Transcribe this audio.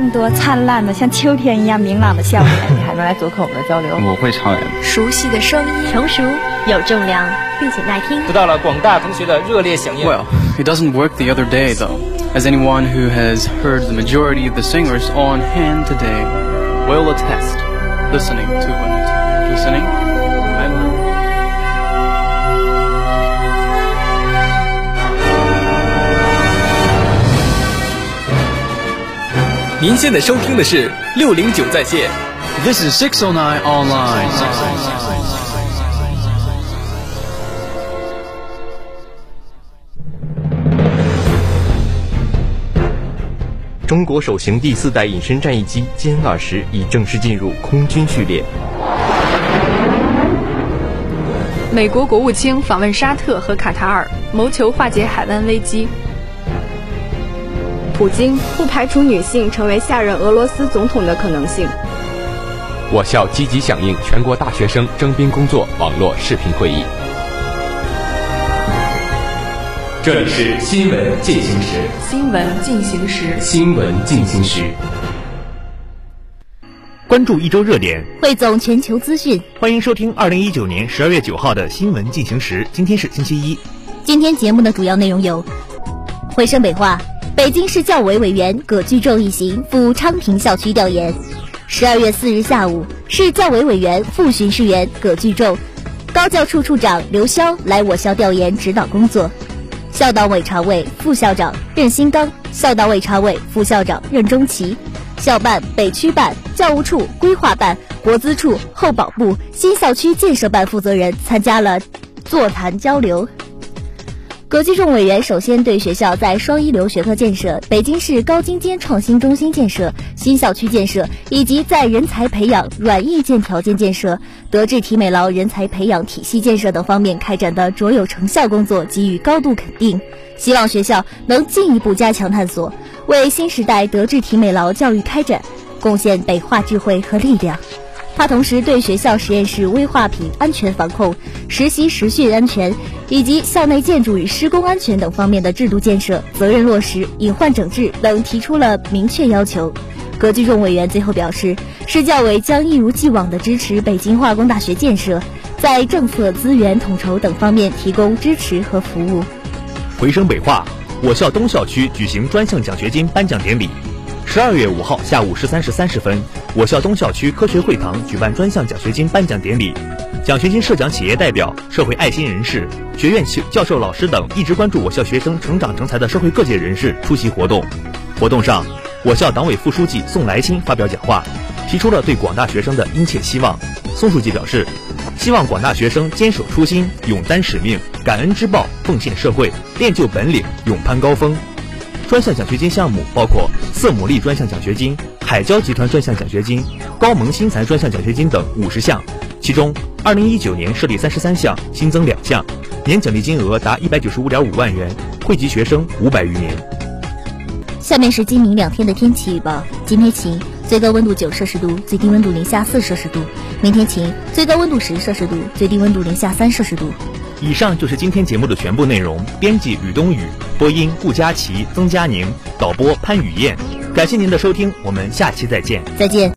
更多灿烂的像秋天一样明朗的笑脸。你还能来做客我们的交流？我会唱。熟悉的声音，成熟有重量，并且耐听，得到了广大同学的热烈响应。Well, it doesn't work the other day though, as anyone who has heard the majority of the singers on hand today will attest. Listening to it, listening. 您现在收听的是六零九在线。This is 609 online. 中国首型第四代隐身战役机歼二十已正式进入空军序列。美国国务卿访问沙特和卡塔尔，谋求化解海湾危机。普京不排除女性成为下任俄罗斯总统的可能性。我校积极响应全国大学生征兵工作网络视频会议。这里是新闻进行时，新闻进行时，新闻进行时。关注一周热点，汇总全球资讯。欢迎收听二零一九年十二月九号的新闻进行时。今天是星期一。今天节目的主要内容有：回声北话，北京市教委委员葛巨众一行赴昌平校区调研。十二月四日下午，市教委委员、副巡视员葛巨众、高教处处长刘潇来我校调研指导工作。校党委常委、副校长任新刚，校党委常委、副校长任中奇，校办、北区办、教务处、规划办、国资处、后保部、新校区建设办负责人参加了座谈交流。葛聚众委员首先对学校在双一流学科建设、北京市高精尖创新中心建设、新校区建设以及在人才培养软硬件条件建设、德智体美劳人才培养体系建设等方面开展的卓有成效工作给予高度肯定，希望学校能进一步加强探索，为新时代德智体美劳教育开展贡献北化智慧和力量。他同时对学校实验室危化品安全防控、实习实训安全以及校内建筑与施工安全等方面的制度建设、责任落实、隐患整治等提出了明确要求。葛聚众委员最后表示，市教委将一如既往地支持北京化工大学建设，在政策、资源统筹等方面提供支持和服务。回声北化，我校东校区举行专项奖学金颁奖典礼。十二月五号下午十三时三十分，我校东校区科学会堂举办专项奖学金颁奖典礼。奖学金设奖企业代表、社会爱心人士、学院教授、老师等一直关注我校学生成长成才的社会各界人士出席活动。活动上，我校党委副书记宋来新发表讲话，提出了对广大学生的殷切希望。宋书记表示，希望广大学生坚守初心，勇担使命，感恩之报，奉献社会，练就本领，勇攀高峰。专项奖学金项目包括色牡蛎专项奖学金、海交集团专项奖学金、高萌新材专项奖学金等五十项，其中二零一九年设立三十三项，新增两项，年奖励金额达一百九十五点五万元，惠及学生五百余名。下面是今明两天的天气预报：今天晴，最高温度九摄氏度，最低温度零下四摄氏度；明天晴，最高温度十摄氏度，最低温度零下三摄氏度。以上就是今天节目的全部内容。编辑吕冬雨，播音顾佳琪、曾佳宁，导播潘雨燕。感谢您的收听，我们下期再见。再见。